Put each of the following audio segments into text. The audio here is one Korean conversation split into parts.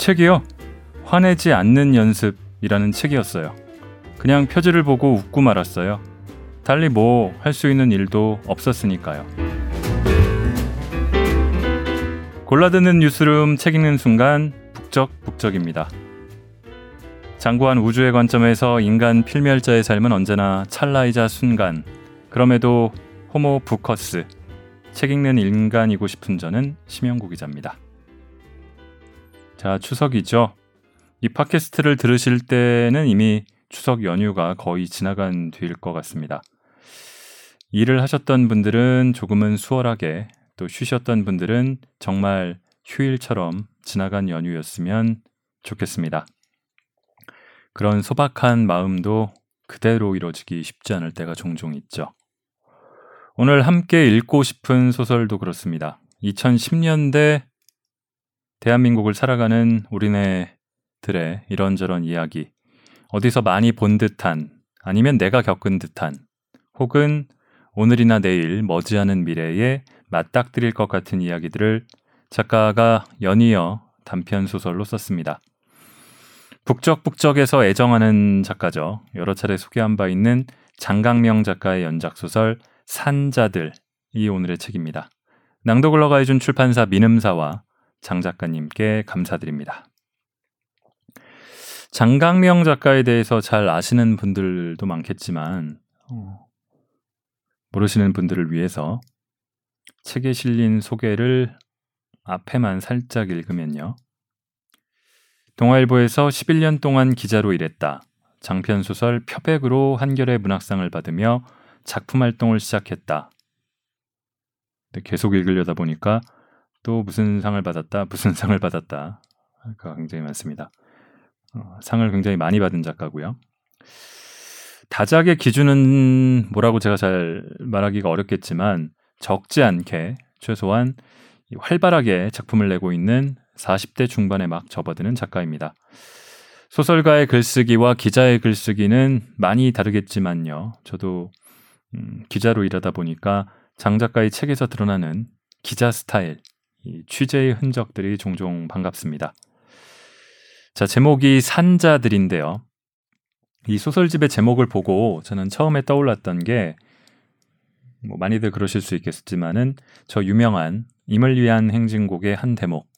책이요. 화내지 않는 연습이라는 책이었어요. 그냥 표지를 보고 웃고 말았어요. 달리 뭐 할 수 있는 일도 없었으니까요. 골라드는 뉴스룸 책 읽는 순간 북적북적입니다. 장구한 우주의 관점에서 인간 필멸자의 삶은 언제나 찰나이자 순간. 그럼에도 호모 부커스. 책 읽는 인간이고 싶은 저는 심영구 기자입니다. 자, 추석이죠. 이 팟캐스트를 들으실 때는 이미 추석 연휴가 거의 지나간 뒤일 것 같습니다. 일을 하셨던 분들은 조금은 수월하게 또 쉬셨던 분들은 정말 휴일처럼 지나간 연휴였으면 좋겠습니다. 그런 소박한 마음도 그대로 이루어지기 쉽지 않을 때가 종종 있죠. 오늘 함께 읽고 싶은 소설도 그렇습니다. 2010년대 대한민국을 살아가는 우리네들의 이런저런 이야기, 어디서 많이 본 듯한, 아니면 내가 겪은 듯한, 혹은 오늘이나 내일 머지않은 미래에 맞닥뜨릴 것 같은 이야기들을 작가가 연이어 단편 소설로 썼습니다. 북적북적에서 애정하는 작가죠. 여러 차례 소개한 바 있는 장강명 작가의 연작 소설 산자들이 오늘의 책입니다. 낭독을 허가해준 출판사 민음사와 장 작가님께 감사드립니다. 장강명 작가에 대해서 잘 아시는 분들도 많겠지만 어, 모르시는 분들을 위해서 책에 실린 소개를 앞에만 살짝 읽으면요. 동아일보에서 11년 동안 기자로 일했다. 장편 소설 표백으로 한겨레 문학상을 받으며 작품 활동을 시작했다. 계속 읽으려다 보니까 또 무슨 상을 받았다, 무슨 상을 받았다. 가 굉장히 많습니다. 어, 상을 굉장히 많이 받은 작가고요. 다작의 기준은 뭐라고 제가 잘 말하기가 어렵겠지만 적지 않게 최소한 활발하게 작품을 내고 있는 40대 중반에 막 접어드는 작가입니다. 소설가의 글쓰기와 기자의 글쓰기는 많이 다르겠지만요. 저도 음, 기자로 일하다 보니까 장 작가의 책에서 드러나는 기자 스타일, 취재의 흔적들이 종종 반갑습니다. 자, 제목이 산자들인데요. 이 소설집의 제목을 보고 저는 처음에 떠올랐던 게 뭐 많이들 그러실 수 있겠지만은 저 유명한 임을 위한 행진곡의 한 대목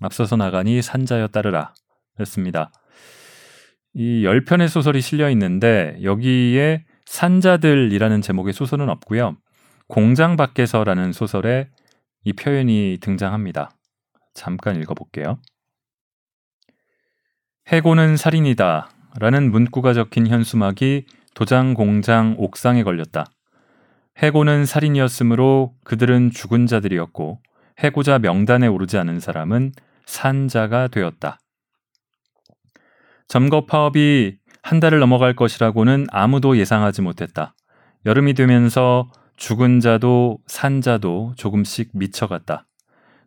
앞서서 나가니 산자여 따르라 였습니다. 이 10편의 소설이 실려 있는데 여기에 산자들이라는 제목의 소설은 없고요. 공장 밖에서라는 소설에 이 표현이 등장합니다. 잠깐 읽어볼게요. 해고는 살인이다 라는 문구가 적힌 현수막이 도장 공장 옥상에 걸렸다. 해고는 살인이었으므로 그들은 죽은 자들이었고 해고자 명단에 오르지 않은 사람은 산자가 되었다. 점거 파업이 한 달을 넘어갈 것이라고는 아무도 예상하지 못했다. 여름이 되면서 죽은 자도 산 자도 조금씩 미쳐갔다.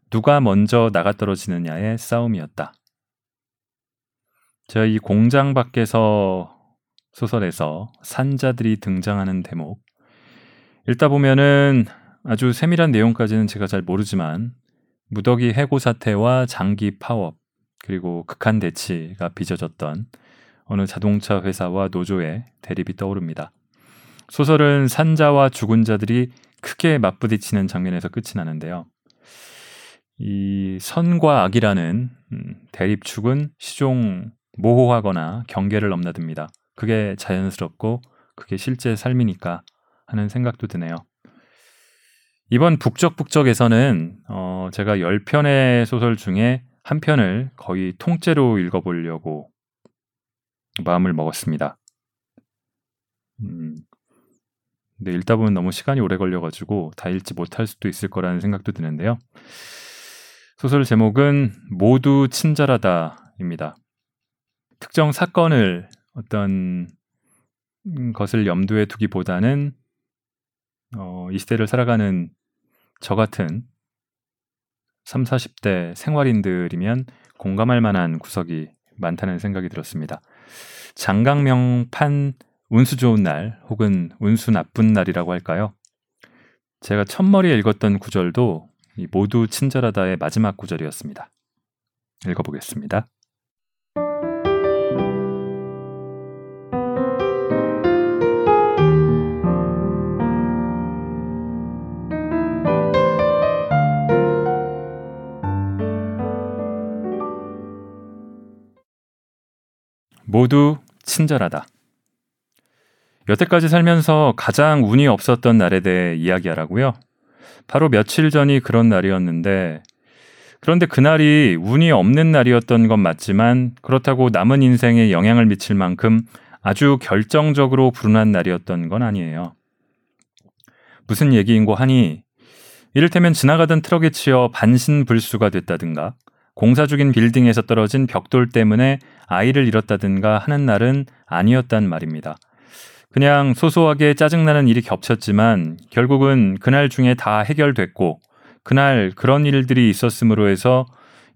누가 먼저 나가떨어지느냐의 싸움이었다. 제가 이 공장 밖에서 소설에서 산자들이 등장하는 대목 읽다 보면은 아주 세밀한 내용까지는 제가 잘 모르지만 무더기 해고 사태와 장기 파업 그리고 극한 대치가 빚어졌던 어느 자동차 회사와 노조의 대립이 떠오릅니다. 소설은 산자와 죽은 자들이 크게 맞부딪히는 장면에서 끝이 나는데요. 이 선과 악이라는 음, 대립축은 시종 모호하거나 경계를 넘나듭니다. 그게 자연스럽고 그게 실제 삶이니까 하는 생각도 드네요. 이번 북적북적에서는 어, 제가 10편의 소설 중에 한 편을 거의 통째로 읽어보려고 마음을 먹었습니다. 음, 근데 읽다 보면 너무 시간이 오래 걸려가지고 다 읽지 못할 수도 있을 거라는 생각도 드는데요. 소설 제목은 모두 친절하다입니다. 특정 사건을 어떤 것을 염두에 두기보다는 어, 이 시대를 살아가는 저 같은 3, 40대 생활인들이면 공감할 만한 구석이 많다는 생각이 들었습니다. 장강명판 운수 좋은 날 혹은 운수 나쁜 날이라고 할까요? 제가 첫머리에 읽었던 구절도 모두 친절하다의 마지막 구절이었습니다. 읽어보겠습니다. 모두 친절하다. 여태까지 살면서 가장 운이 없었던 날에 대해 이야기하라고요. 바로 며칠 전이 그런 날이었는데 그런데 그날이 운이 없는 날이었던 건 맞지만 그렇다고 남은 인생에 영향을 미칠 만큼 아주 결정적으로 불운한 날이었던 건 아니에요. 무슨 얘기인고 하니 이를테면 지나가던 트럭에 치여 반신불수가 됐다든가 공사 중인 빌딩에서 떨어진 벽돌 때문에 아이를 잃었다든가 하는 날은 아니었단 말입니다. 그냥 소소하게 짜증나는 일이 겹쳤지만 결국은 그날 중에 다 해결됐고 그날 그런 일들이 있었으므로 해서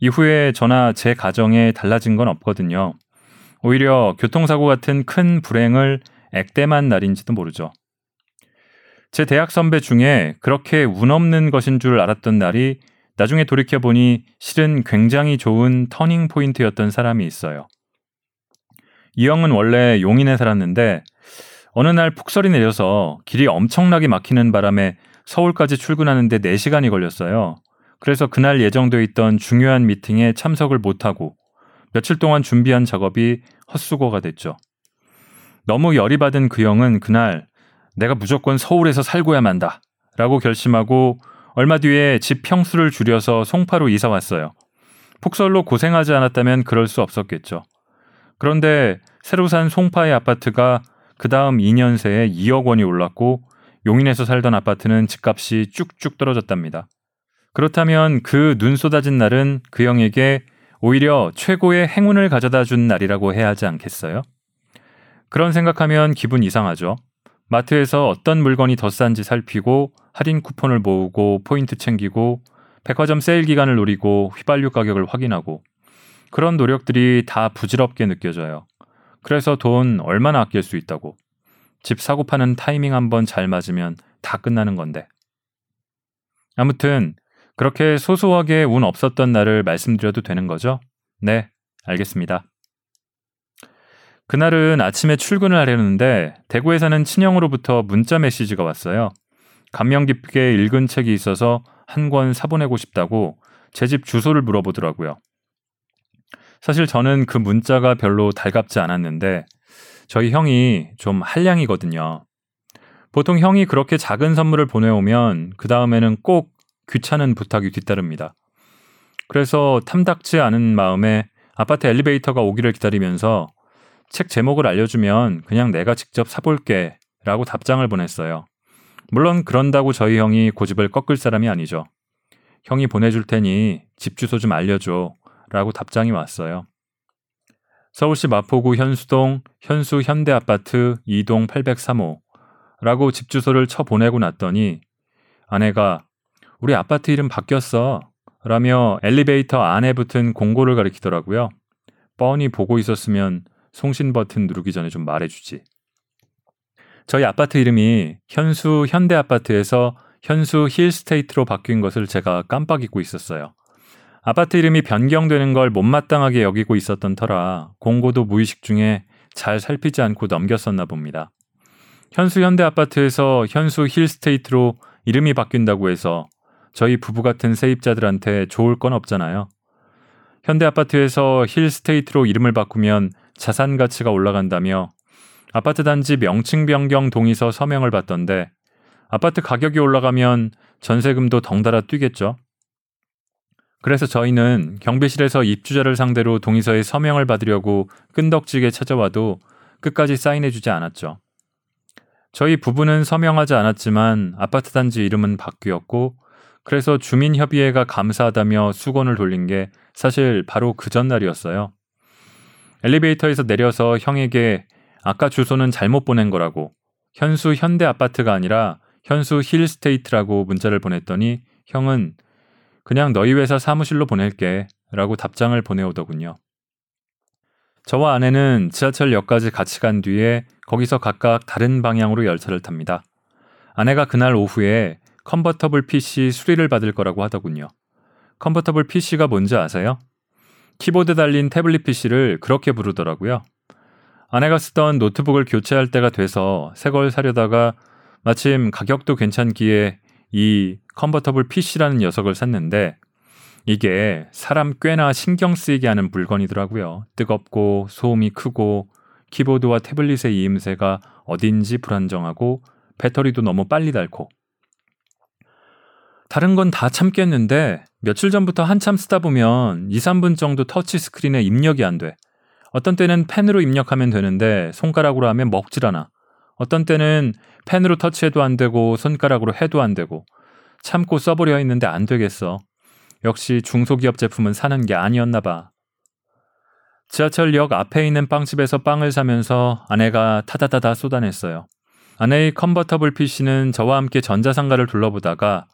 이후에 저나 제 가정에 달라진 건 없거든요. 오히려 교통사고 같은 큰 불행을 액땜한 날인지도 모르죠. 제 대학 선배 중에 그렇게 운 없는 것인 줄 알았던 날이 나중에 돌이켜보니 실은 굉장히 좋은 터닝 포인트였던 사람이 있어요. 이 형은 원래 용인에 살았는데 어느 날 폭설이 내려서 길이 엄청나게 막히는 바람에 서울까지 출근하는데 4시간이 걸렸어요. 그래서 그날 예정되어 있던 중요한 미팅에 참석을 못하고 며칠 동안 준비한 작업이 헛수고가 됐죠. 너무 열이 받은 그 형은 그날 내가 무조건 서울에서 살고야 만다 라고 결심하고 얼마 뒤에 집 평수를 줄여서 송파로 이사 왔어요. 폭설로 고생하지 않았다면 그럴 수 없었겠죠. 그런데 새로 산 송파의 아파트가 그 다음 2년 새에 2억 원이 올랐고 용인에서 살던 아파트는 집값이 쭉쭉 떨어졌답니다. 그렇다면 그 눈 쏟아진 날은 그 형에게 오히려 최고의 행운을 가져다 준 날이라고 해야 하지 않겠어요? 그런 생각하면 기분 이상하죠. 마트에서 어떤 물건이 더 싼지 살피고 할인 쿠폰을 모으고 포인트 챙기고 백화점 세일 기간을 노리고 휘발유 가격을 확인하고 그런 노력들이 다 부질없게 느껴져요. 그래서 돈 얼마나 아낄 수 있다고. 집 사고 파는 타이밍 한번 잘 맞으면 다 끝나는 건데. 아무튼 그렇게 소소하게 운 없었던 날을 말씀드려도 되는 거죠? 네, 알겠습니다. 그날은 아침에 출근을 하려는데 대구에 사는 친형으로부터 문자 메시지가 왔어요. 감명 깊게 읽은 책이 있어서 한 권 사보내고 싶다고 제 집 주소를 물어보더라고요. 사실 저는 그 문자가 별로 달갑지 않았는데 저희 형이 좀 한량이거든요. 보통 형이 그렇게 작은 선물을 보내오면 그 다음에는 꼭 귀찮은 부탁이 뒤따릅니다. 그래서 탐탁지 않은 마음에 아파트 엘리베이터가 오기를 기다리면서 책 제목을 알려주면 그냥 내가 직접 사볼게 라고 답장을 보냈어요. 물론 그런다고 저희 형이 고집을 꺾을 사람이 아니죠. 형이 보내줄 테니 집 주소 좀 알려줘 라고 답장이 왔어요. 서울시 마포구 현수동 현수 현대아파트 2동 803호 라고 집 주소를 쳐 보내고 났더니 아내가 우리 아파트 이름 바뀌었어 라며 엘리베이터 안에 붙은 공고를 가리키더라고요. 뻔히 보고 있었으면 송신 버튼 누르기 전에 좀 말해주지. 저희 아파트 이름이 현수 현대 아파트에서 현수 힐스테이트로 바뀐 것을 제가 깜빡 잊고 있었어요. 아파트 이름이 변경되는 걸 못마땅하게 여기고 있었던 터라 공고도 무의식 중에 잘 살피지 않고 넘겼었나 봅니다. 현수 현대 아파트에서 현수 힐스테이트로 이름이 바뀐다고 해서 저희 부부 같은 세입자들한테 좋을 건 없잖아요. 현대 아파트에서 힐스테이트로 이름을 바꾸면 자산 가치가 올라간다며 아파트 단지 명칭 변경 동의서 서명을 받던데 아파트 가격이 올라가면 전세금도 덩달아 뛰겠죠. 그래서 저희는 경비실에서 입주자를 상대로 동의서에 서명을 받으려고 끈덕지게 찾아와도 끝까지 사인해주지 않았죠. 저희 부부는 서명하지 않았지만 아파트 단지 이름은 바뀌었고 그래서 주민협의회가 감사하다며 수건을 돌린 게 사실 바로 그 전날이었어요. 엘리베이터에서 내려서 형에게 아까 주소는 잘못 보낸 거라고 현수 현대 아파트가 아니라 현수 힐스테이트라고 문자를 보냈더니 형은 그냥 너희 회사 사무실로 보낼게 라고 답장을 보내오더군요. 저와 아내는 지하철역까지 같이 간 뒤에 거기서 각각 다른 방향으로 열차를 탑니다. 아내가 그날 오후에 컨버터블 PC 수리를 받을 거라고 하더군요. 컨버터블 PC가 뭔지 아세요? 키보드 달린 태블릿 PC를 그렇게 부르더라고요. 아내가 쓰던 노트북을 교체할 때가 돼서 새 걸 사려다가 마침 가격도 괜찮기에 이 컨버터블 PC라는 녀석을 샀는데 이게 사람 꽤나 신경 쓰이게 하는 물건이더라고요. 뜨겁고 소음이 크고 키보드와 태블릿의 이음새가 어딘지 불안정하고 배터리도 너무 빨리 닳고 다른 건 다 참겠는데 며칠 전부터 한참 쓰다 보면 2, 3분 정도 터치 스크린에 입력이 안 돼. 어떤 때는 펜으로 입력하면 되는데 손가락으로 하면 먹질 않아. 어떤 때는 펜으로 터치해도 안 되고 손가락으로 해도 안 되고 참고 써보려 했는데 안 되겠어. 역시 중소기업 제품은 사는 게 아니었나 봐. 지하철역 앞에 있는 빵집에서 빵을 사면서 아내가 타다다다 쏟아냈어요. 아내의 컨버터블 PC는 저와 함께 전자상가를 둘러보다가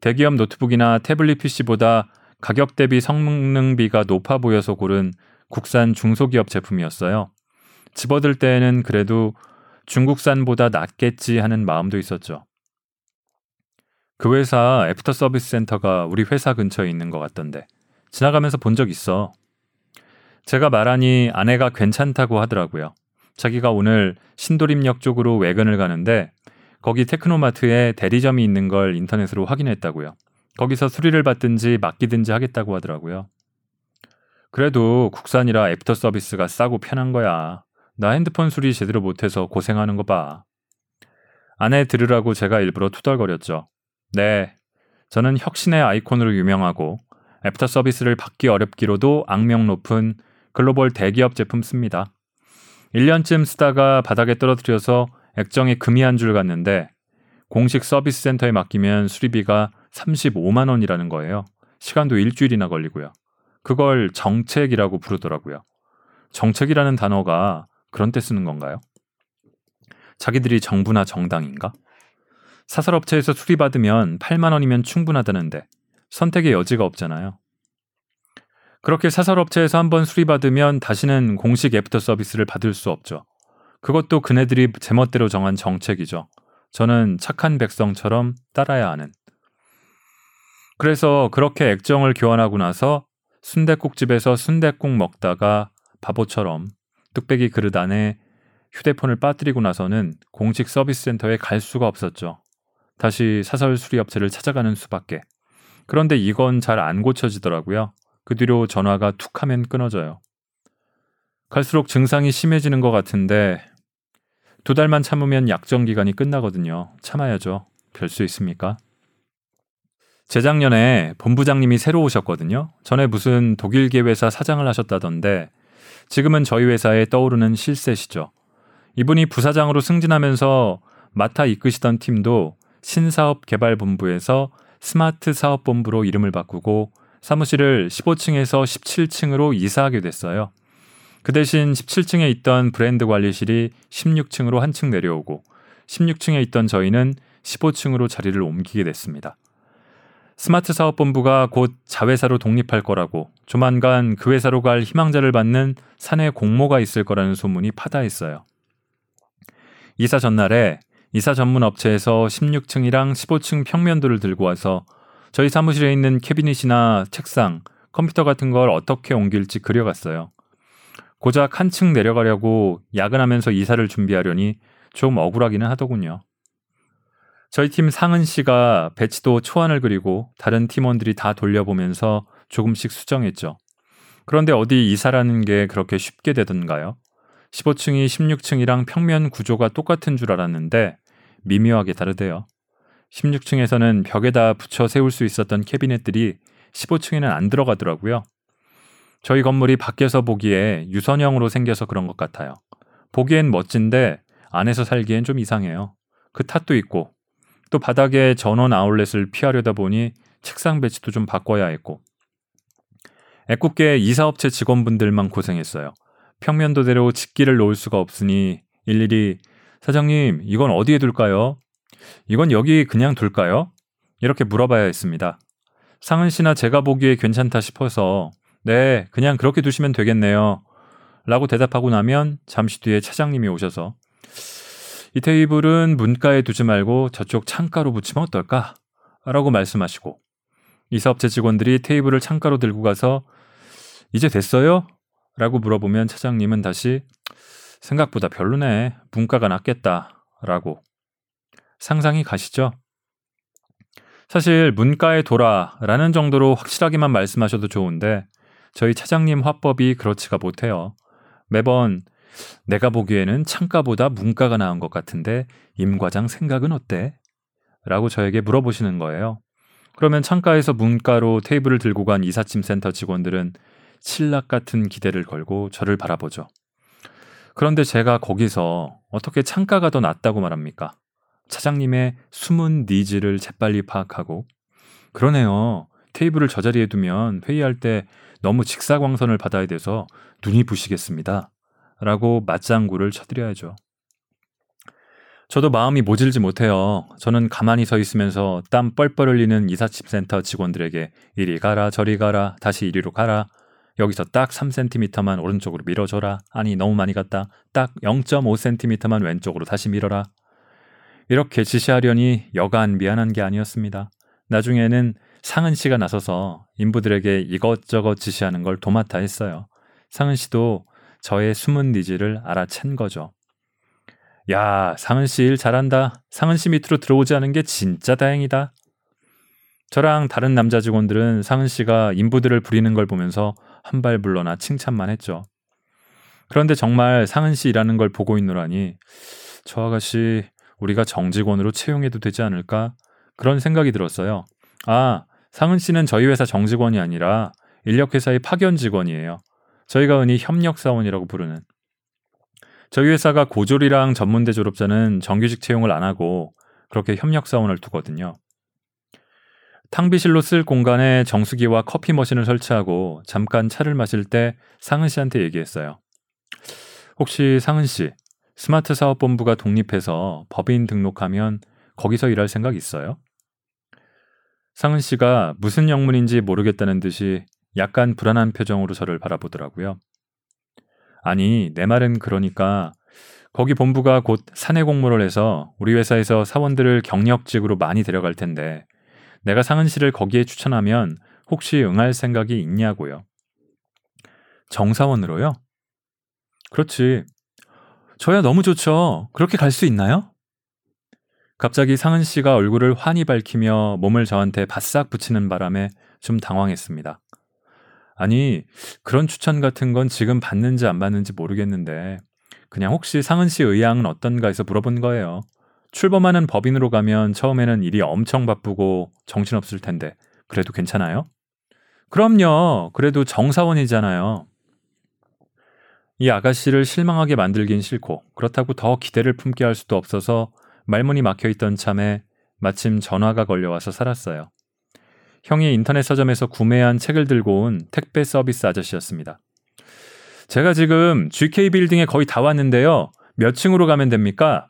대기업 노트북이나 태블릿 PC보다 가격 대비 성능비가 높아 보여서 고른 국산 중소기업 제품이었어요. 집어들 때에는 그래도 중국산보다 낫겠지 하는 마음도 있었죠. 그 회사 애프터 서비스 센터가 우리 회사 근처에 있는 것 같던데 지나가면서 본 적 있어. 제가 말하니 아내가 괜찮다고 하더라고요. 자기가 오늘 신도림역 쪽으로 외근을 가는데 거기 테크노마트에 대리점이 있는 걸 인터넷으로 확인했다고요. 거기서 수리를 받든지 맡기든지 하겠다고 하더라고요. 그래도 국산이라 애프터 서비스가 싸고 편한 거야. 나 핸드폰 수리 제대로 못해서 고생하는 거 봐. 아내 들으라고 제가 일부러 투덜거렸죠. 네. 저는 혁신의 아이콘으로 유명하고 애프터 서비스를 받기 어렵기로도 악명 높은 글로벌 대기업 제품 씁니다. 1년쯤 쓰다가 바닥에 떨어뜨려서 액정이 금이 한 줄 갔는데 공식 서비스 센터에 맡기면 수리비가 35만 원이라는 거예요. 시간도 일주일이나 걸리고요. 그걸 정책이라고 부르더라고요. 정책이라는 단어가 그런 때 쓰는 건가요? 자기들이 정부나 정당인가? 사설업체에서 수리받으면 8만 원이면 충분하다는데 선택의 여지가 없잖아요. 그렇게 사설업체에서 한번 수리받으면 다시는 공식 애프터 서비스를 받을 수 없죠. 그것도 그네들이 제멋대로 정한 정책이죠. 저는 착한 백성처럼 따라야 하는. 그래서 그렇게 액정을 교환하고 나서 순대국집에서 순대국 먹다가 바보처럼 뚝배기 그릇 안에 휴대폰을 빠뜨리고 나서는 공식 서비스 센터에 갈 수가 없었죠. 다시 사설 수리 업체를 찾아가는 수밖에. 그런데 이건 잘 안 고쳐지더라고요. 그 뒤로 전화가 툭 하면 끊어져요. 갈수록 증상이 심해지는 것 같은데 두 달만 참으면 약정 기간이 끝나거든요. 참아야죠. 별 수 있습니까? 재작년에 본부장님이 새로 오셨거든요. 전에 무슨 독일 계 회사 사장을 하셨다던데 지금은 저희 회사에 떠오르는 실세시죠. 이분이 부사장으로 승진하면서 맡아 이끄시던 팀도 신사업 개발 본부에서 스마트 사업 본부로 이름을 바꾸고 사무실을 15층에서 17층으로 이사하게 됐어요. 그 대신 17층에 있던 브랜드 관리실이 16층으로 한층 내려오고 16층에 있던 저희는 15층으로 자리를 옮기게 됐습니다. 스마트 사업본부가 곧 자회사로 독립할 거라고 조만간 그 회사로 갈 희망자를 받는 사내 공모가 있을 거라는 소문이 파다했어요. 이사 전날에 이사 전문 업체에서 16층이랑 15층 평면도를 들고 와서 저희 사무실에 있는 캐비닛이나 책상, 컴퓨터 같은 걸 어떻게 옮길지 그려갔어요. 고작 한층 내려가려고 야근하면서 이사를 준비하려니 좀 억울하기는 하더군요. 저희 팀 상은 씨가 배치도 초안을 그리고 다른 팀원들이 다 돌려보면서 조금씩 수정했죠. 그런데 어디 이사라는 게 그렇게 쉽게 되던가요? 15층이 16층이랑 평면 구조가 똑같은 줄 알았는데 미묘하게 다르대요. 16층에서는 벽에다 붙여 세울 수 있었던 캐비넷들이 15층에는 안 들어가더라고요. 저희 건물이 밖에서 보기에 유선형으로 생겨서 그런 것 같아요. 보기엔 멋진데 안에서 살기엔 좀 이상해요. 그 탓도 있고 또 바닥에 전원 아울렛을 피하려다 보니 책상 배치도 좀 바꿔야 했고 애꿎게 이사업체 직원분들만 고생했어요. 평면도대로 직기를 놓을 수가 없으니 일일이 사장님 이건 어디에 둘까요? 이건 여기 그냥 둘까요? 이렇게 물어봐야 했습니다. 상은 씨나 제가 보기에 괜찮다 싶어서 네 그냥 그렇게 두시면 되겠네요. 라고 대답하고 나면 잠시 뒤에 차장님이 오셔서 이 테이블은 문가에 두지 말고 저쪽 창가로 붙이면 어떨까? 라고 말씀하시고 이 사업체 직원들이 테이블을 창가로 들고 가서 이제 됐어요? 라고 물어보면 차장님은 다시 생각보다 별로네. 문과가 낫겠다. 라고. 상상이 가시죠? 사실 문과에 돌아 라는 정도로 확실하게만 말씀하셔도 좋은데 저희 차장님 화법이 그렇지가 못해요. 매번 내가 보기에는 창가보다 문과가 나은 것 같은데 임 과장 생각은 어때? 라고 저에게 물어보시는 거예요. 그러면 창가에서 문가로 테이블을 들고 간 이삿짐 센터 직원들은 실낱같은 기대를 걸고 저를 바라보죠. 그런데 제가 거기서 어떻게 창가가 더 낫다고 말합니까? 차장님의 숨은 needs를 재빨리 파악하고 그러네요. 테이블을 저 자리에 두면 회의할 때 너무 직사광선을 받아야 돼서 눈이 부시겠습니다. 라고 맞장구를 쳐드려야죠. 저도 마음이 모질지 못해요. 저는 가만히 서 있으면서 땀 뻘뻘 흘리는 이삿짐센터 직원들에게 이리 가라 저리 가라 다시 이리로 가라 여기서 딱 3cm만 오른쪽으로 밀어줘라. 아니 너무 많이 갔다. 딱 0.5cm만 왼쪽으로 다시 밀어라. 이렇게 지시하려니 여간 미안한 게 아니었습니다. 나중에는 상은 씨가 나서서 인부들에게 이것저것 지시하는 걸 도맡아 했어요. 상은 씨도 저의 숨은 needs를 알아챈 거죠. 야, 상은 씨 일 잘한다. 상은 씨 밑으로 들어오지 않은 게 진짜 다행이다. 저랑 다른 남자 직원들은 상은 씨가 인부들을 부리는 걸 보면서 한 발 물러나 칭찬만 했죠. 그런데 정말 상은 씨 일하는 걸 보고 있노라니 저 아가씨 우리가 정직원으로 채용해도 되지 않을까? 그런 생각이 들었어요. 아, 상은 씨는 저희 회사 정직원이 아니라 인력회사의 파견 직원이에요. 저희가 흔히 협력사원이라고 부르는. 저희 회사가 고졸이랑 전문대 졸업자는 정규직 채용을 안 하고 그렇게 협력사원을 두거든요. 탕비실로 쓸 공간에 정수기와 커피 머신을 설치하고 잠깐 차를 마실 때 상은 씨한테 얘기했어요. 혹시 상은 씨, 스마트 사업본부가 독립해서 법인 등록하면 거기서 일할 생각 있어요? 상은 씨가 무슨 영문인지 모르겠다는 듯이 약간 불안한 표정으로 저를 바라보더라고요. 아니, 내 말은 그러니까 거기 본부가 곧 사내 공모를 해서 우리 회사에서 사원들을 경력직으로 많이 데려갈 텐데 내가 상은 씨를 거기에 추천하면 혹시 응할 생각이 있냐고요. 정사원으로요? 그렇지. 저야 너무 좋죠. 그렇게 갈 수 있나요? 갑자기 상은 씨가 얼굴을 환히 밝히며 몸을 저한테 바싹 붙이는 바람에 좀 당황했습니다. 아니, 그런 추천 같은 건 지금 받는지 안 받는지 모르겠는데, 그냥 혹시 상은 씨 의향은 어떤가 해서 물어본 거예요. 출범하는 법인으로 가면 처음에는 일이 엄청 바쁘고 정신없을 텐데, 그래도 괜찮아요? 그럼요. 그래도 정사원이잖아요. 이 아가씨를 실망하게 만들긴 싫고, 그렇다고 더 기대를 품게 할 수도 없어서 말문이 막혀 있던 참에 마침 전화가 걸려와서 살았어요. 형이 인터넷 서점에서 구매한 책을 들고 온 택배 서비스 아저씨였습니다. 제가 지금 GK 빌딩에 거의 다 왔는데요. 몇 층으로 가면 됩니까?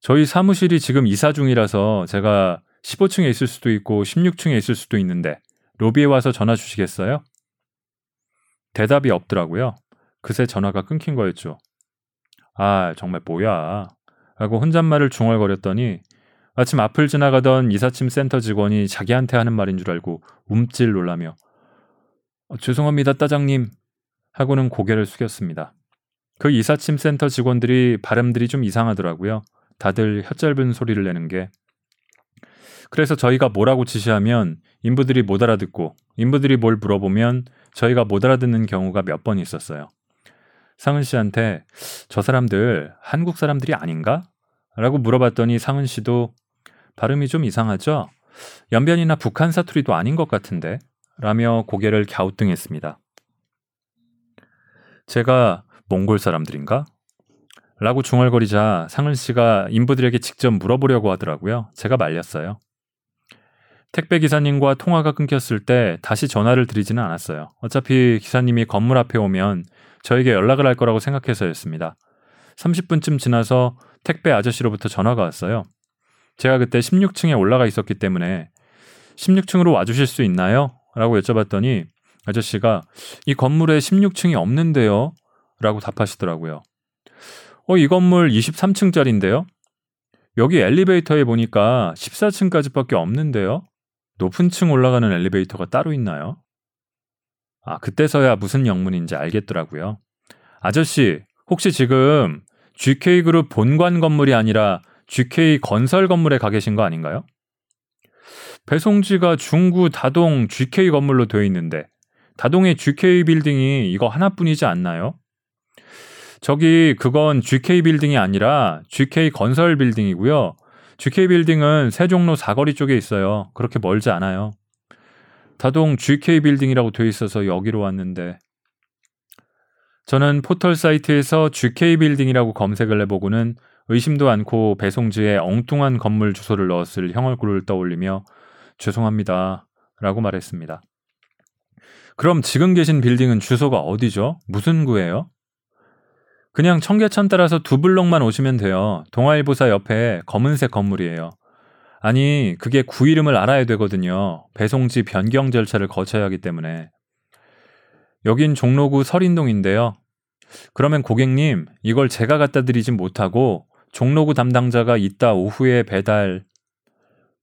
저희 사무실이 지금 이사 중이라서 제가 15층에 있을 수도 있고 16층에 있을 수도 있는데 로비에 와서 전화 주시겠어요? 대답이 없더라고요. 그새 전화가 끊긴 거였죠. 아, 정말 뭐야. 라고 혼잣말을 중얼거렸더니 마침 앞을 지나가던 이삿짐 센터 직원이 자기한테 하는 말인 줄 알고 움찔 놀라며 어, 죄송합니다, 따장님. 하고는 고개를 숙였습니다. 그 이삿짐 센터 직원들이 발음들이 좀 이상하더라고요. 다들 혀짧은 소리를 내는 게. 그래서 저희가 뭐라고 지시하면 인부들이 못 알아듣고 인부들이 뭘 물어보면 저희가 못 알아듣는 경우가 몇 번 있었어요. 상은 씨한테 저 사람들 한국 사람들이 아닌가? 라고 물어봤더니 상은 씨도 발음이 좀 이상하죠? 연변이나 북한 사투리도 아닌 것 같은데? 라며 고개를 갸우뚱했습니다. 제가 몽골 사람들인가? 라고 중얼거리자 상은 씨가 인부들에게 직접 물어보려고 하더라고요. 제가 말렸어요. 택배 기사님과 통화가 끊겼을 때 다시 전화를 드리지는 않았어요. 어차피 기사님이 건물 앞에 오면 저에게 연락을 할 거라고 생각해서였습니다. 30분쯤 지나서 택배 아저씨로부터 전화가 왔어요. 제가 그때 16층에 올라가 있었기 때문에 16층으로 와주실 수 있나요? 라고 여쭤봤더니 아저씨가 이 건물에 16층이 없는데요? 라고 답하시더라고요. 어, 이 건물 23층짜리인데요? 여기 엘리베이터에 보니까 14층까지밖에 없는데요? 높은 층 올라가는 엘리베이터가 따로 있나요? 아, 그때서야 무슨 영문인지 알겠더라고요. 아저씨, 혹시 지금 GK그룹 본관 건물이 아니라 GK 건설 건물에 가 계신 거 아닌가요? 배송지가 중구 다동 GK 건물로 되어 있는데 다동의 GK 빌딩이 이거 하나뿐이지 않나요? 저기 그건 GK 빌딩이 아니라 GK 건설 빌딩이고요. GK 빌딩은 세종로 사거리 쪽에 있어요. 그렇게 멀지 않아요. 다동 GK 빌딩이라고 되어 있어서 여기로 왔는데 저는 포털 사이트에서 GK 빌딩이라고 검색을 해보고는 의심도 않고 배송지에 엉뚱한 건물 주소를 넣었을 형 얼굴을 떠올리며 죄송합니다. 라고 말했습니다. 그럼 지금 계신 빌딩은 주소가 어디죠? 무슨 구예요? 그냥 청계천 따라서 두 블록만 오시면 돼요. 동아일보사 옆에 검은색 건물이에요. 아니, 그게 구 이름을 알아야 되거든요. 배송지 변경 절차를 거쳐야 하기 때문에. 여긴 종로구 설인동인데요. 그러면 고객님, 이걸 제가 갖다 드리진 못하고 종로구 담당자가 이따 오후에 배달.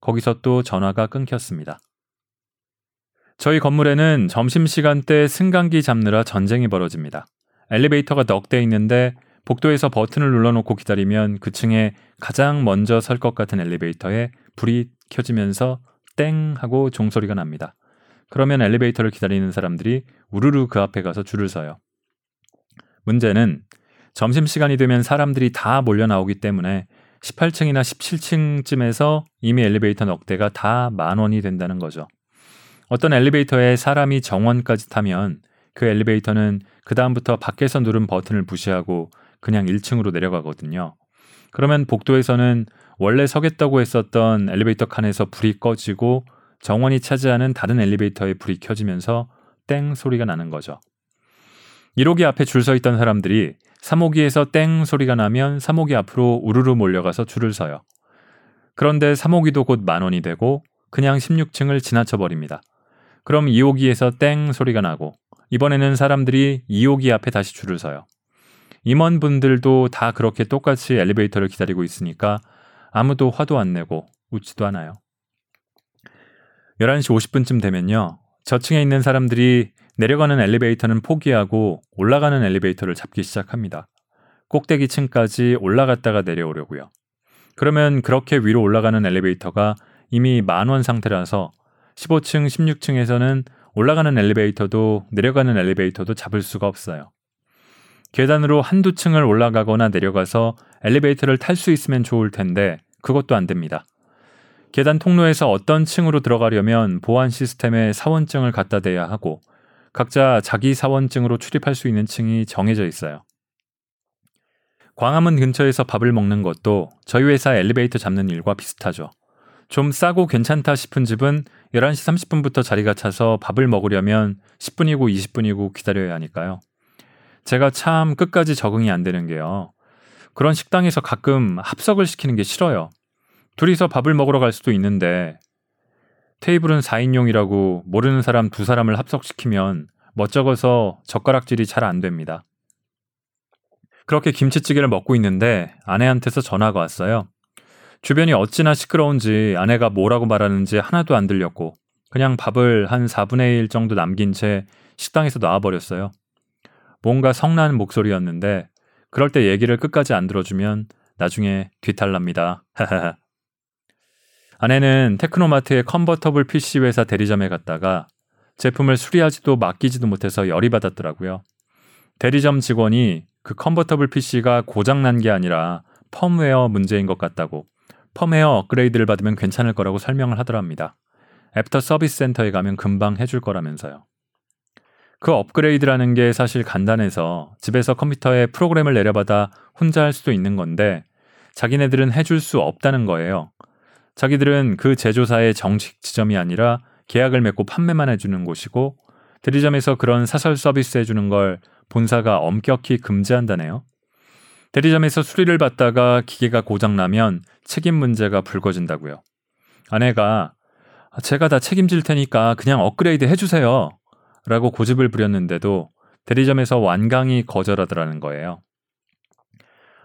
거기서 또 전화가 끊겼습니다. 저희 건물에는 점심시간 때 승강기 잡느라 전쟁이 벌어집니다. 엘리베이터가 넉 대 있는데 복도에서 버튼을 눌러놓고 기다리면 그 층에 가장 먼저 설 것 같은 엘리베이터에 불이 켜지면서 땡 하고 종소리가 납니다. 그러면 엘리베이터를 기다리는 사람들이 우르르 그 앞에 가서 줄을 서요. 문제는 점심시간이 되면 사람들이 다 몰려 나오기 때문에 18층이나 17층쯤에서 이미 엘리베이터 넉 대가 다 만 원이 된다는 거죠. 어떤 엘리베이터에 사람이 정원까지 타면 그 엘리베이터는 그다음부터 밖에서 누른 버튼을 무시하고 그냥 1층으로 내려가거든요. 그러면 복도에서는 원래 서겠다고 했었던 엘리베이터 칸에서 불이 꺼지고 정원이 차지하는 다른 엘리베이터에 불이 켜지면서 땡 소리가 나는 거죠. 1호기 앞에 줄 서 있던 사람들이 3호기에서 땡 소리가 나면 3호기 앞으로 우르르 몰려가서 줄을 서요. 그런데 3호기도 곧 만 원이 되고 그냥 16층을 지나쳐 버립니다. 그럼 2호기에서 땡 소리가 나고 이번에는 사람들이 2호기 앞에 다시 줄을 서요. 임원분들도 다 그렇게 똑같이 엘리베이터를 기다리고 있으니까 아무도 화도 안 내고 웃지도 않아요. 11시 50분쯤 되면요. 저층에 있는 사람들이 내려가는 엘리베이터는 포기하고 올라가는 엘리베이터를 잡기 시작합니다. 꼭대기 층까지 올라갔다가 내려오려고요. 그러면 그렇게 위로 올라가는 엘리베이터가 이미 만원 상태라서 15층, 16층에서는 올라가는 엘리베이터도 내려가는 엘리베이터도 잡을 수가 없어요. 계단으로 한두 층을 올라가거나 내려가서 엘리베이터를 탈 수 있으면 좋을 텐데 그것도 안 됩니다. 계단 통로에서 어떤 층으로 들어가려면 보안 시스템에 사원증을 갖다 대야 하고 각자 자기 사원증으로 출입할 수 있는 층이 정해져 있어요. 광화문 근처에서 밥을 먹는 것도 저희 회사 엘리베이터 잡는 일과 비슷하죠. 좀 싸고 괜찮다 싶은 집은 11시 30분부터 자리가 차서 밥을 먹으려면 10분이고 20분이고 기다려야 하니까요. 제가 참 끝까지 적응이 안 되는 게요. 그런 식당에서 가끔 합석을 시키는 게 싫어요. 둘이서 밥을 먹으러 갈 수도 있는데 테이블은 4인용이라고 모르는 사람 두 사람을 합석시키면 멋쩍어서 젓가락질이 잘 안 됩니다. 그렇게 김치찌개를 먹고 있는데 아내한테서 전화가 왔어요. 주변이 어찌나 시끄러운지 아내가 뭐라고 말하는지 하나도 안 들렸고 그냥 밥을 한 4분의 1 정도 남긴 채 식당에서 나와버렸어요. 뭔가 성난 목소리였는데 그럴 때 얘기를 끝까지 안 들어주면 나중에 뒤탈납니다. 아내는 테크노마트의 convertible PC 회사 대리점에 갔다가 제품을 수리하지도 맡기지도 못해서 열이 받았더라고요. 대리점 직원이 그 convertible PC가 고장난 게 아니라 펌웨어 문제인 것 같다고 펌웨어 업그레이드를 받으면 괜찮을 거라고 설명을 하더랍니다. 애프터 서비스 센터에 가면 금방 해줄 거라면서요. 그 업그레이드라는 게 사실 간단해서 집에서 컴퓨터에 프로그램을 내려받아 혼자 할 수도 있는 건데 자기네들은 해줄 수 없다는 거예요. 자기들은 그 제조사의 정식 지점이 아니라 계약을 맺고 판매만 해주는 곳이고 대리점에서 그런 사설 서비스 해주는 걸 본사가 엄격히 금지한다네요. 대리점에서 수리를 받다가 기계가 고장나면 책임 문제가 불거진다고요. 아내가 제가 다 책임질 테니까 그냥 업그레이드 해주세요. 라고 고집을 부렸는데도 대리점에서 완강히 거절하더라는 거예요.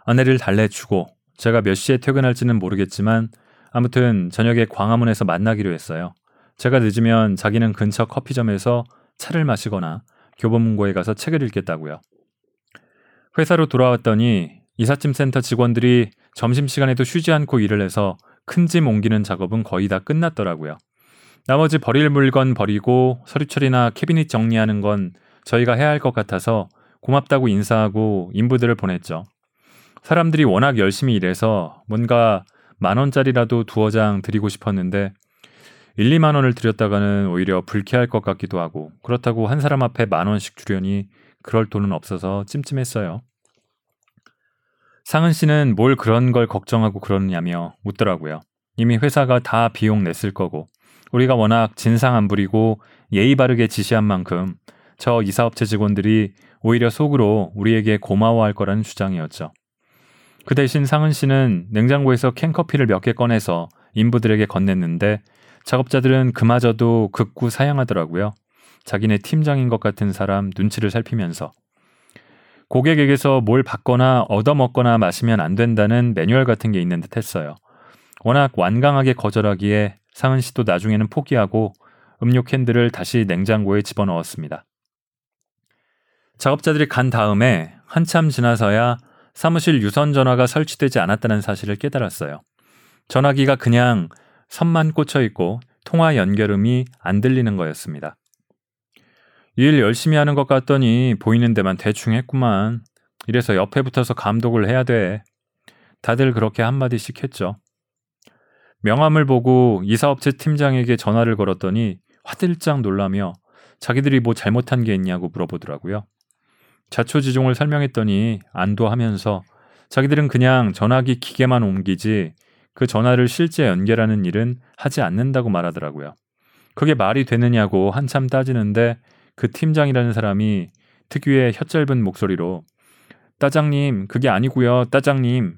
아내를 달래주고 제가 몇 시에 퇴근할지는 모르겠지만 아무튼 저녁에 광화문에서 만나기로 했어요. 제가 늦으면 자기는 근처 커피점에서 차를 마시거나 교보문고에 가서 책을 읽겠다고요. 회사로 돌아왔더니 이삿짐 센터 직원들이 점심시간에도 쉬지 않고 일을 해서 큰 짐 옮기는 작업은 거의 다 끝났더라고요. 나머지 버릴 물건 버리고 서류 처리나 캐비닛 정리하는 건 저희가 해야 할 것 같아서 고맙다고 인사하고 인부들을 보냈죠. 사람들이 워낙 열심히 일해서 뭔가 만 원짜리라도 두어 장 드리고 싶었는데 1, 2만 원을 드렸다가는 오히려 불쾌할 것 같기도 하고 그렇다고 한 사람 앞에 만 원씩 주려니 그럴 돈은 없어서 찜찜했어요. 상은 씨는 뭘 그런 걸 걱정하고 그러느냐며 묻더라고요. 이미 회사가 다 비용 냈을 거고 우리가 워낙 진상 안 부리고 예의 바르게 지시한 만큼 저 이사업체 직원들이 오히려 속으로 우리에게 고마워할 거라는 주장이었죠. 그 대신 상은 씨는 냉장고에서 캔커피를 몇 개 꺼내서 인부들에게 건넸는데 작업자들은 그마저도 극구 사양하더라고요. 자기네 팀장인 것 같은 사람 눈치를 살피면서 고객에게서 뭘 받거나 얻어먹거나 마시면 안 된다는 매뉴얼 같은 게 있는 듯 했어요. 워낙 완강하게 거절하기에 상은 씨도 나중에는 포기하고 음료 캔들을 다시 냉장고에 집어넣었습니다. 작업자들이 간 다음에 한참 지나서야 사무실 유선 전화가 설치되지 않았다는 사실을 깨달았어요. 전화기가 그냥 선만 꽂혀 있고 통화 연결음이 안 들리는 거였습니다. 일 열심히 하는 것 같더니 보이는 데만 대충 했구만. 이래서 옆에 붙어서 감독을 해야 돼. 다들 그렇게 한마디씩 했죠. 명함을 보고 이사업체 팀장에게 전화를 걸었더니 화들짝 놀라며 자기들이 뭐 잘못한 게 있냐고 물어보더라고요. 자초지종을 설명했더니 안도하면서 자기들은 그냥 전화기 기계만 옮기지 그 전화를 실제 연결하는 일은 하지 않는다고 말하더라고요. 그게 말이 되느냐고 한참 따지는데 그 팀장이라는 사람이 특유의 혀짧은 목소리로 따장님, 그게 아니고요, 따장님.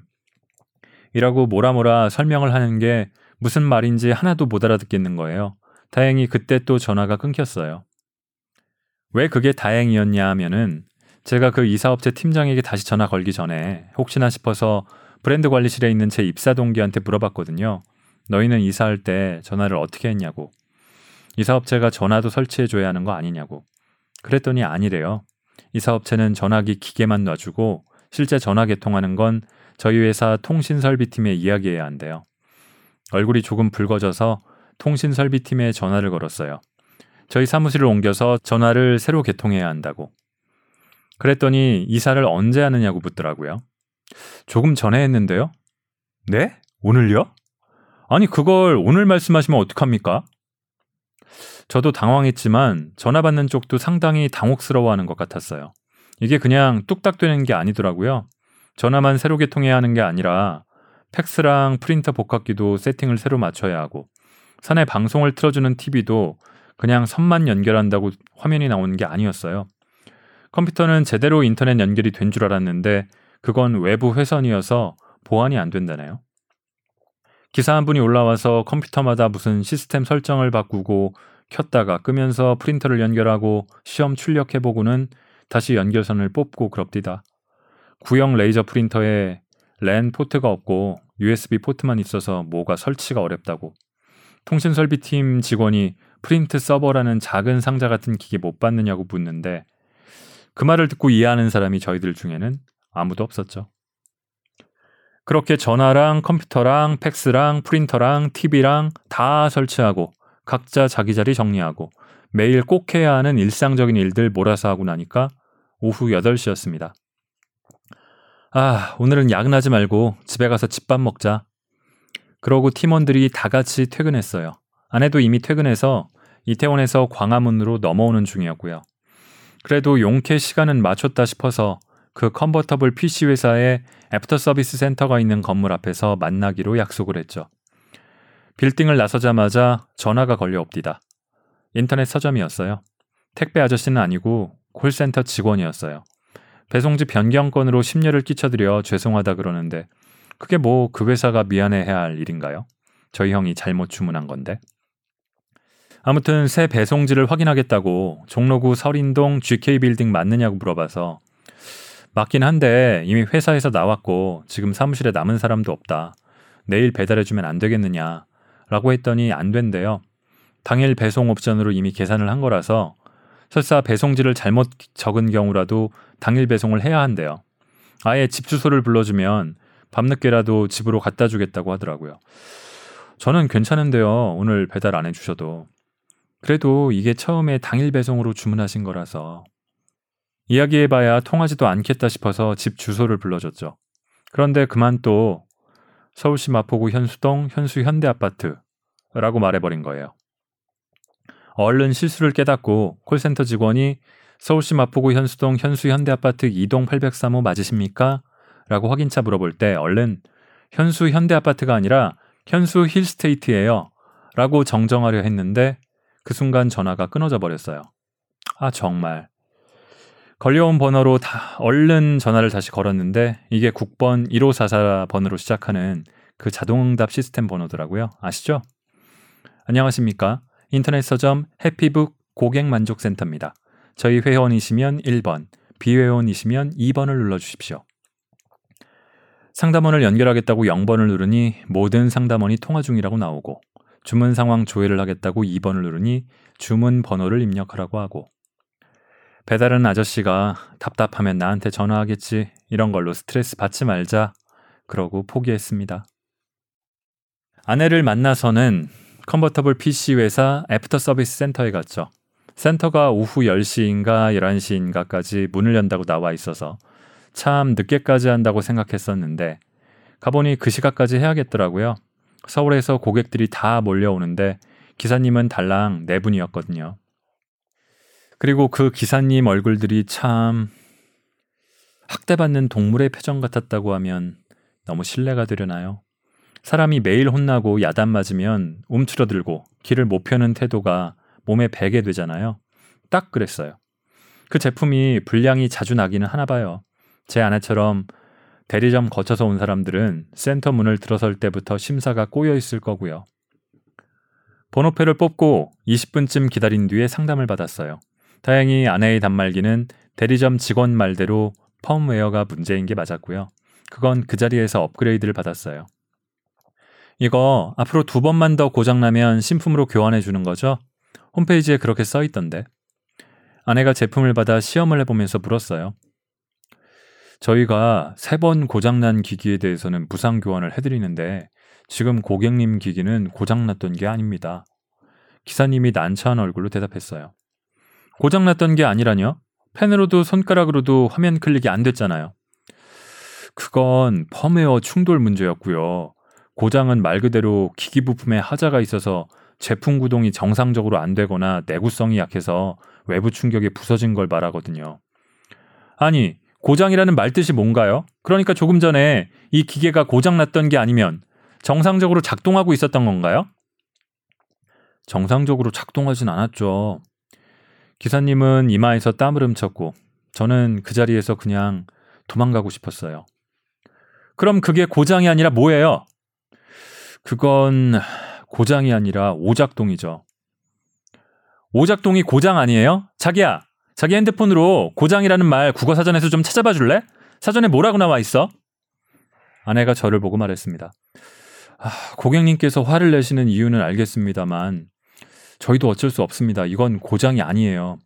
이라고 뭐라 뭐라 설명을 하는 게 무슨 말인지 하나도 못 알아듣겠는 거예요. 다행히 그때 또 전화가 끊겼어요. 왜 그게 다행이었냐 하면은 제가 그 이사업체 팀장에게 다시 전화 걸기 전에 혹시나 싶어서 브랜드 관리실에 있는 제 입사 동기한테 물어봤거든요. 너희는 이사할 때 전화를 어떻게 했냐고. 이사업체가 전화도 설치해줘야 하는 거 아니냐고. 그랬더니 아니래요. 이사업체는 전화기 기계만 놔주고 실제 전화 개통하는 건 저희 회사 통신설비팀에 이야기해야 한대요. 얼굴이 조금 붉어져서 통신설비팀에 전화를 걸었어요. 저희 사무실을 옮겨서 전화를 새로 개통해야 한다고. 그랬더니 이사를 언제 하느냐고 묻더라고요. 조금 전에 했는데요. 네? 오늘요? 아니, 그걸 오늘 말씀하시면 어떡합니까? 저도 당황했지만 전화 받는 쪽도 상당히 당혹스러워하는 것 같았어요. 이게 그냥 뚝딱 되는 게 아니더라고요. 전화만 새로 개통해야 하는 게 아니라 팩스랑 프린터 복합기도 세팅을 새로 맞춰야 하고 산에 방송을 틀어주는 TV도 그냥 선만 연결한다고 화면이 나오는 게 아니었어요. 컴퓨터는 제대로 인터넷 연결이 된 줄 알았는데 그건 외부 회선이어서 보안이 안 된다네요. 기사 한 분이 올라와서 컴퓨터마다 무슨 시스템 설정을 바꾸고 켰다가 끄면서 프린터를 연결하고 시험 출력해보고는 다시 연결선을 뽑고 그럽디다. 구형 레이저 프린터에 랜 포트가 없고 USB 포트만 있어서 뭐가 설치가 어렵다고. 통신설비팀 직원이 프린트 서버라는 작은 상자 같은 기계 못 봤느냐고 묻는데 그 말을 듣고 이해하는 사람이 저희들 중에는 아무도 없었죠. 그렇게 전화랑 컴퓨터랑 팩스랑 프린터랑 TV랑 다 설치하고 각자 자기 자리 정리하고 매일 꼭 해야 하는 일상적인 일들 몰아서 하고 나니까 오후 8시였습니다. 아, 오늘은 야근하지 말고 집에 가서 집밥 먹자. 그러고 팀원들이 다 같이 퇴근했어요. 아내도 이미 퇴근해서 이태원에서 광화문으로 넘어오는 중이었고요. 그래도 용케 시간은 맞췄다 싶어서 그 convertible PC 회사에 애프터 서비스 센터가 있는 건물 앞에서 만나기로 약속을 했죠. 빌딩을 나서자마자 전화가 걸려 옵디다. 인터넷 서점이었어요. 택배 아저씨는 아니고 콜센터 직원이었어요. 배송지 변경건으로 심려를 끼쳐드려 죄송하다 그러는데 그게 뭐 그 회사가 미안해해야 할 일인가요? 저희 형이 잘못 주문한 건데. 아무튼 새 배송지를 확인하겠다고 종로구 설인동 GK 빌딩 맞느냐고 물어봐서 맞긴 한데 이미 회사에서 나왔고 지금 사무실에 남은 사람도 없다. 내일 배달해주면 안 되겠느냐. 라고 했더니 안 된대요. 당일 배송 옵션으로 이미 계산을 한 거라서 설사 배송지를 잘못 적은 경우라도 당일 배송을 해야 한대요. 아예 집 주소를 불러주면 밤늦게라도 집으로 갖다 주겠다고 하더라고요. 저는 괜찮은데요. 오늘 배달 안 해주셔도. 그래도 이게 처음에 당일 배송으로 주문하신 거라서 이야기해봐야 통하지도 않겠다 싶어서 집 주소를 불러줬죠. 그런데 그만 또 서울시 마포구 현수동 현수 현대 아파트라고 말해버린 거예요. 얼른 실수를 깨닫고 콜센터 직원이 서울시 마포구 현수동 현수 현대 아파트 2동 803호 맞으십니까? 라고 확인차 물어볼 때 얼른 현수 현대 아파트가 아니라 현수 힐스테이트예요. 라고 정정하려 했는데 그 순간 전화가 끊어져 버렸어요. 아, 정말. 걸려온 번호로 다 얼른 전화를 다시 걸었는데 이게 국번 1544 번호로 시작하는 그 자동응답 시스템 번호더라고요. 아시죠? 안녕하십니까? 인터넷 서점 해피북 고객 만족센터입니다. 저희 회원이시면 1번, 비회원이시면 2번을 눌러 주십시오. 상담원을 연결하겠다고 0번을 누르니 모든 상담원이 통화 중이라고 나오고 주문 상황 조회를 하겠다고 2번을 누르니 주문 번호를 입력하라고 하고 배달은 아저씨가 답답하면 나한테 전화하겠지 이런 걸로 스트레스 받지 말자 그러고 포기했습니다. 아내를 만나서는 convertible PC 회사 애프터 서비스 센터에 갔죠. 센터가 오후 10시인가 11시인가까지 문을 연다고 나와 있어서 참 늦게까지 한다고 생각했었는데 가보니 그 시각까지 해야겠더라고요. 서울에서 고객들이 다 몰려오는데 기사님은 달랑 네 분이었거든요. 그리고 그 기사님 얼굴들이 참 학대받는 동물의 표정 같았다고 하면 너무 신뢰가 되려나요? 사람이 매일 혼나고 야단 맞으면 움츠러들고 길을 못 펴는 태도가 몸에 배게 되잖아요. 딱 그랬어요. 그 제품이 불량이 자주 나기는 하나 봐요. 제 아내처럼 대리점 거쳐서 온 사람들은 센터 문을 들어설 때부터 심사가 꼬여 있을 거고요. 번호표를 뽑고 20분쯤 기다린 뒤에 상담을 받았어요. 다행히 아내의 단말기는 대리점 직원 말대로 펌웨어가 문제인 게 맞았고요. 그건 그 자리에서 업그레이드를 받았어요. 이거 앞으로 두 번만 더 고장나면 신품으로 교환해 주는 거죠? 홈페이지에 그렇게 써 있던데. 아내가 제품을 받아 시험을 해보면서 물었어요. 저희가 세 번 고장난 기기에 대해서는 무상 교환을 해드리는데 지금 고객님 기기는 고장났던 게 아닙니다. 기사님이 난처한 얼굴로 대답했어요. 고장났던 게 아니라뇨? 펜으로도 손가락으로도 화면 클릭이 안 됐잖아요. 그건 펌웨어 충돌 문제였고요. 고장은 말 그대로 기기 부품에 하자가 있어서 제품 구동이 정상적으로 안 되거나 내구성이 약해서 외부 충격에 부서진 걸 말하거든요. 아니, 고장이라는 말뜻이 뭔가요? 그러니까 조금 전에 이 기계가 고장 났던 게 아니면 정상적으로 작동하고 있었던 건가요? 정상적으로 작동하진 않았죠. 기사님은 이마에서 땀을 훔쳤고 저는 그 자리에서 그냥 도망가고 싶었어요. 그럼 그게 고장이 아니라 뭐예요? 그건 고장이 아니라 오작동이죠. 오작동이 고장 아니에요? 자기야, 자기 핸드폰으로 고장이라는 말 국어 사전에서 좀 찾아봐 줄래? 사전에 뭐라고 나와 있어? 아내가 저를 보고 말했습니다. 아, 고객님께서 화를 내시는 이유는 알겠습니다만 저희도 어쩔 수 없습니다. 이건 고장이 아니에요.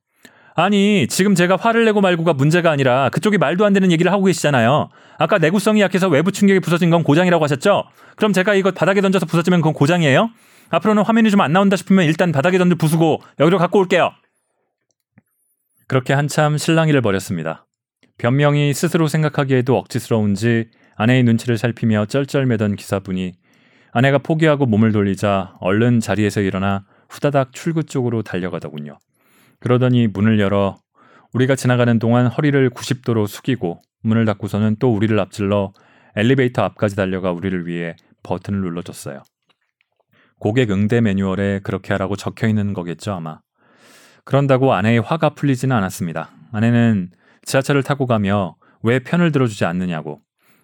아니, 지금 제가 화를 내고 말고가 문제가 아니라 그쪽이 말도 안 되는 얘기를 하고 계시잖아요. 아까 내구성이 약해서 외부 충격이 부서진 건 고장이라고 하셨죠? 그럼 제가 이거 바닥에 던져서 부서지면 그건 고장이에요? 앞으로는 화면이 좀 안 나온다 싶으면 일단 바닥에 던져 부수고 여기로 갖고 올게요. 그렇게 한참 실랑이를 벌였습니다. 변명이 스스로 생각하기에도 억지스러운지 아내의 눈치를 살피며 쩔쩔매던 기사분이 아내가 포기하고 몸을 돌리자 얼른 자리에서 일어나 후다닥 출구 쪽으로 달려가더군요. 그러더니 문을 열어 우리가 지나가는 동안 허리를 90도로 숙이고 문을 닫고서는 또 우리를 앞질러 엘리베이터 앞까지 달려가 우리를 위해 버튼을 눌러줬어요. 고객 응대 매뉴얼에 그렇게 하라고 적혀 있는 거겠죠, 아마. 그런다고 아내의 화가 풀리지는 않았습니다. 아내는 지하철을 타고 가며 왜 편을 들어주지 않느냐고,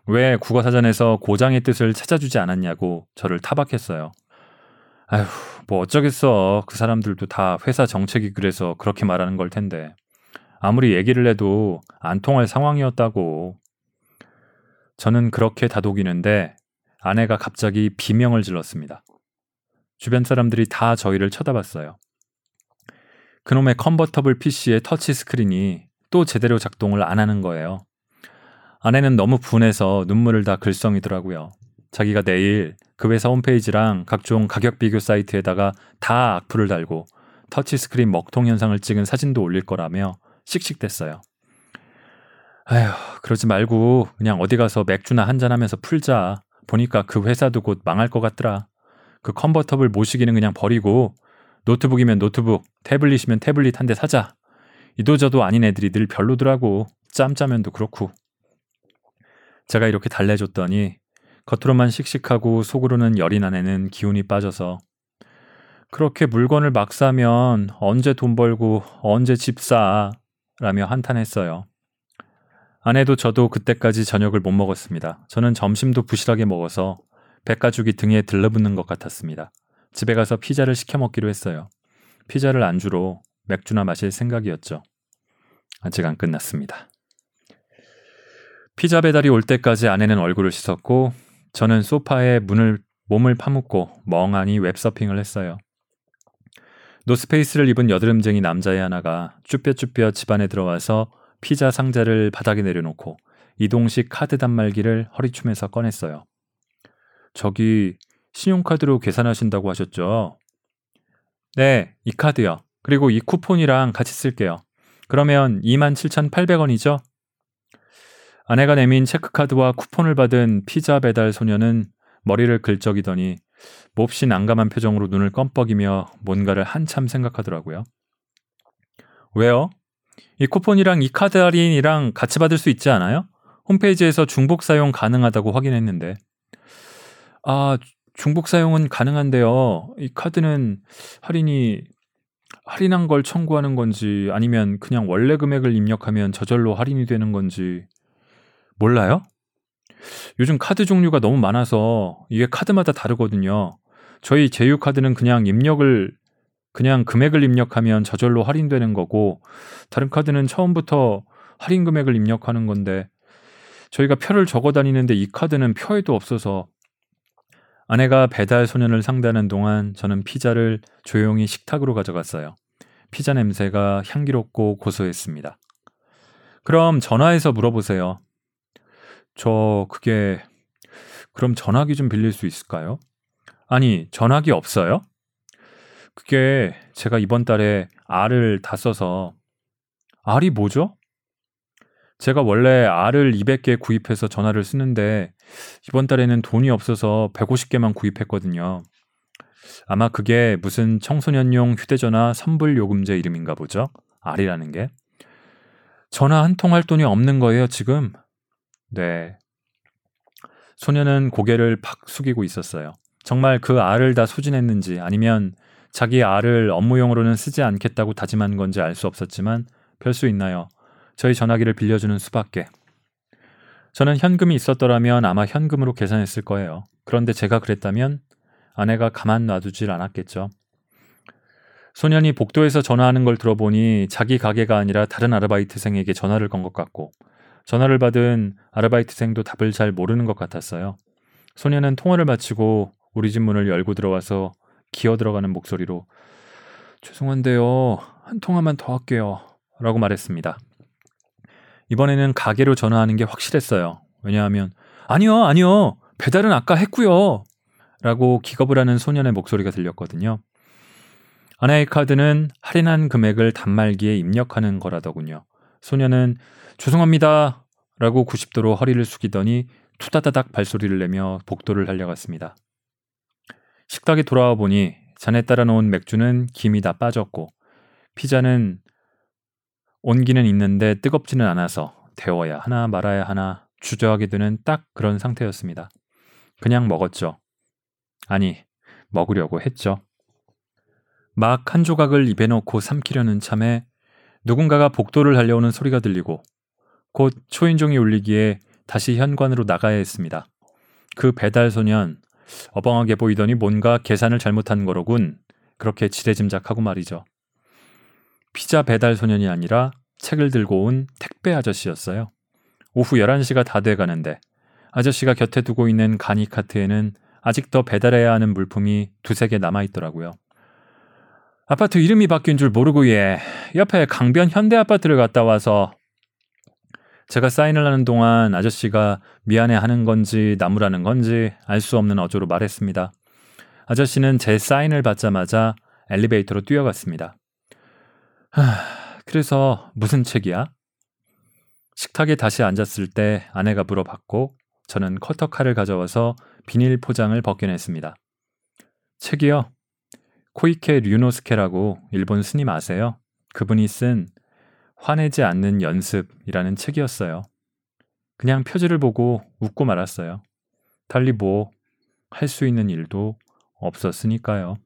왜 국어사전에서 고장의 뜻을 찾아주지 않았냐고 저를 타박했어요. 아휴, 뭐 어쩌겠어. 그 사람들도 다 회사 정책이 그래서 그렇게 말하는 걸 텐데. 아무리 얘기를 해도 안 통할 상황이었다고. 저는 그렇게 다독이는데 아내가 갑자기 비명을 질렀습니다. 주변 사람들이 다 저희를 쳐다봤어요. 그놈의 convertible PC의 터치 스크린이 또 제대로 작동을 안 하는 거예요. 아내는 너무 분해서 눈물을 다 글썽이더라고요. 자기가 내일 그 회사 홈페이지랑 각종 가격 비교 사이트에다가 다 악플을 달고 터치 스크린 먹통 현상을 찍은 사진도 올릴 거라며 씩씩댔어요. 아휴, 그러지 말고 그냥 어디 가서 맥주나 한잔 하면서 풀자. 보니까 그 회사도 곧 망할 것 같더라. 그 convertible 모시기는 그냥 버리고 노트북이면 노트북, 태블릿이면 태블릿 한 대 사자. 이도저도 아닌 애들이 늘 별로더라고. 짬짜면도 그렇고. 제가 이렇게 달래줬더니 겉으로만 씩씩하고 속으로는 여린 아내는 기운이 빠져서 그렇게 물건을 막 사면 언제 돈 벌고 언제 집 사? 라며 한탄했어요. 아내도 저도 그때까지 저녁을 못 먹었습니다. 저는 점심도 부실하게 먹어서 백가죽이 등에 들러붙는 것 같았습니다. 집에 가서 피자를 시켜 먹기로 했어요. 피자를 안주로 맥주나 마실 생각이었죠. 아직 안 끝났습니다. 피자 배달이 올 때까지 아내는 얼굴을 씻었고 저는 소파에 문을 몸을 파묻고 멍하니 웹서핑을 했어요. 노스페이스를 입은 여드름쟁이 남자의 하나가 쭈뼛쭈뼛 집안에 들어와서 피자 상자를 바닥에 내려놓고 이동식 카드 단말기를 허리춤에서 꺼냈어요. 저기 신용카드로 계산하신다고 하셨죠? 네, 이 카드요. 그리고 이 쿠폰이랑 같이 쓸게요. 그러면 27,800원이죠? 아내가 내민 체크카드와 쿠폰을 받은 피자 배달 소녀는 머리를 긁적이더니 몹시 난감한 표정으로 눈을 껌뻑이며 뭔가를 한참 생각하더라고요. 왜요? 이 쿠폰이랑 이 카드 할인이랑 같이 받을 수 있지 않아요? 홈페이지에서 중복 사용 가능하다고 확인했는데. 아, 중복 사용은 가능한데요. 이 카드는 할인이 할인한 걸 청구하는 건지 아니면 그냥 원래 금액을 입력하면 저절로 할인이 되는 건지 몰라요? 요즘 카드 종류가 너무 많아서 이게 카드마다 다르거든요. 저희 제휴 카드는 그냥 입력을 그냥 금액을 입력하면 저절로 할인되는 거고 다른 카드는 처음부터 할인 금액을 입력하는 건데 저희가 표를 적어 다니는데 이 카드는 표에도 없어서 아내가 배달 소년을 상대하는 동안 저는 피자를 조용히 식탁으로 가져갔어요. 피자 냄새가 향기롭고 고소했습니다. 그럼 전화해서 물어보세요. 저 그게 그럼 전화기 좀 빌릴 수 있을까요? 아니, 전화기 없어요? 그게 제가 이번 달에 R을 다 써서 R이 뭐죠? 제가 원래 R을 200개 구입해서 전화를 쓰는데 이번 달에는 돈이 없어서 150개만 구입했거든요. 아마 그게 무슨 청소년용 휴대전화 선불 요금제 이름인가 보죠. R이라는 게. 전화 한 통 할 돈이 없는 거예요, 지금. 네. 소녀는 고개를 팍 숙이고 있었어요. 정말 그 알을 다 소진했는지 아니면 자기 알을 업무용으로는 쓰지 않겠다고 다짐한 건지 알 수 없었지만 별 수 있나요? 저희 전화기를 빌려주는 수밖에. 저는 현금이 있었더라면 아마 현금으로 계산했을 거예요. 그런데 제가 그랬다면 아내가 가만 놔두질 않았겠죠. 소년이 복도에서 전화하는 걸 들어보니 자기 가게가 아니라 다른 아르바이트생에게 전화를 건 것 같고 전화를 받은 아르바이트생도 답을 잘 모르는 것 같았어요. 소녀는 통화를 마치고 우리 집 문을 열고 들어와서 기어 들어가는 목소리로 죄송한데요. 한 통화만 더 할게요. 라고 말했습니다. 이번에는 가게로 전화하는 게 확실했어요. 왜냐하면 아니요, 아니요. 배달은 아까 했고요. 라고 기겁을 하는 소년의 목소리가 들렸거든요. 아내의 카드는 할인한 금액을 단말기에 입력하는 거라더군요. 소년은 죄송합니다. 라고 90도로 허리를 숙이더니 투다다닥 발소리를 내며 복도를 달려갔습니다. 식탁에 돌아와 보니 잔에 따라 놓은 맥주는 김이 다 빠졌고 피자는 온기는 있는데 뜨겁지는 않아서 데워야 하나 말아야 하나 주저하게 되는 딱 그런 상태였습니다. 그냥 먹었죠. 아니, 먹으려고 했죠. 막 한 조각을 입에 넣고 삼키려는 참에 누군가가 복도를 달려오는 소리가 들리고 곧 초인종이 울리기에 다시 현관으로 나가야 했습니다. 그 배달 소년 어벙하게 보이더니 뭔가 계산을 잘못한 거로군. 그렇게 지레짐작하고 말이죠. 피자 배달 소년이 아니라 책을 들고 온 택배 아저씨였어요. 오후 11시가 다 돼 가는데 아저씨가 곁에 두고 있는 간이 카트에는 아직 더 배달해야 하는 물품이 두세 개 남아 있더라고요. 아파트 이름이 바뀐 줄 모르고 예 옆에 강변 현대 아파트를 갔다 와서 제가 사인을 하는 동안 아저씨가 미안해 하는 건지 나무라는 건지 알 수 없는 어조로 말했습니다. 아저씨는 제 사인을 받자마자 엘리베이터로 뛰어갔습니다. 하, 그래서 무슨 책이야? 식탁에 다시 앉았을 때 아내가 물어봤고 저는 커터칼을 가져와서 비닐 포장을 벗겨냈습니다. 책이요. 코이케 류노스케라고 일본 스님 아세요? 그분이 쓴 화내지 않는 연습이라는 책이었어요. 그냥 표지를 보고 웃고 말았어요. 달리 뭐 할 수 있는 일도 없었으니까요.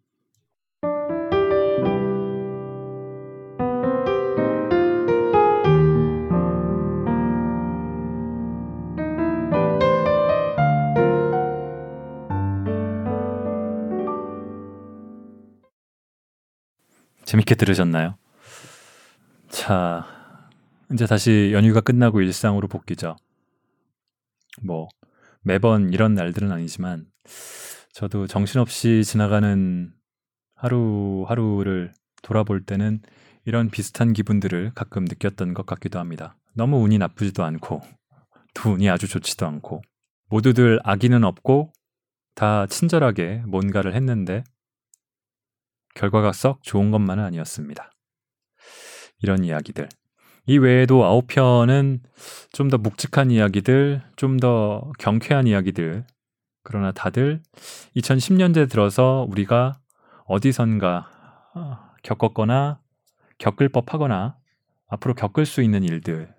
재밌게 들으셨나요? 자, 이제 다시 연휴가 끝나고 일상으로 복귀죠. 뭐, 매번 이런 날들은 아니지만, 저도 정신없이 지나가는 하루하루를 돌아볼 때는 이런 비슷한 기분들을 가끔 느꼈던 것 같기도 합니다. 너무 운이 나쁘지도 않고, 또 운이 아주 좋지도 않고, 모두들 악의는 없고, 다 친절하게 뭔가를 했는데, 결과가 썩 좋은 것만은 아니었습니다. 이런 이야기들. 이 외에도 아홉 편은 좀 더 묵직한 이야기들, 좀 더 경쾌한 이야기들. 그러나 다들 2010년대 들어서 우리가 어디선가 어, 겪었거나 겪을 법하거나 앞으로 겪을 수 있는 일들을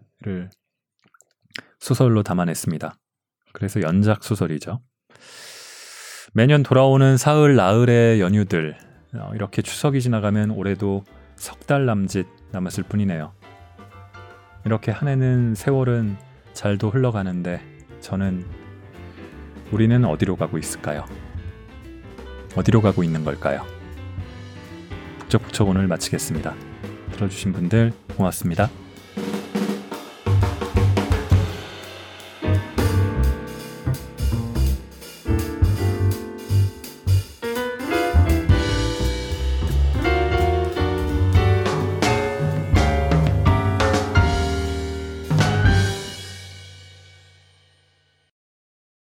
소설로 담아냈습니다. 그래서 연작 소설이죠. 매년 돌아오는 사흘, 나흘의 연휴들, 어, 이렇게 추석이 지나가면 올해도 석 달 남짓 남았을 뿐이네요. 이렇게 한 해는 세월은 잘도 흘러가는데 저는 우리는 어디로 가고 있을까요? 어디로 가고 있는 걸까요? 북적북적 오늘 마치겠습니다. 들어주신 분들 고맙습니다.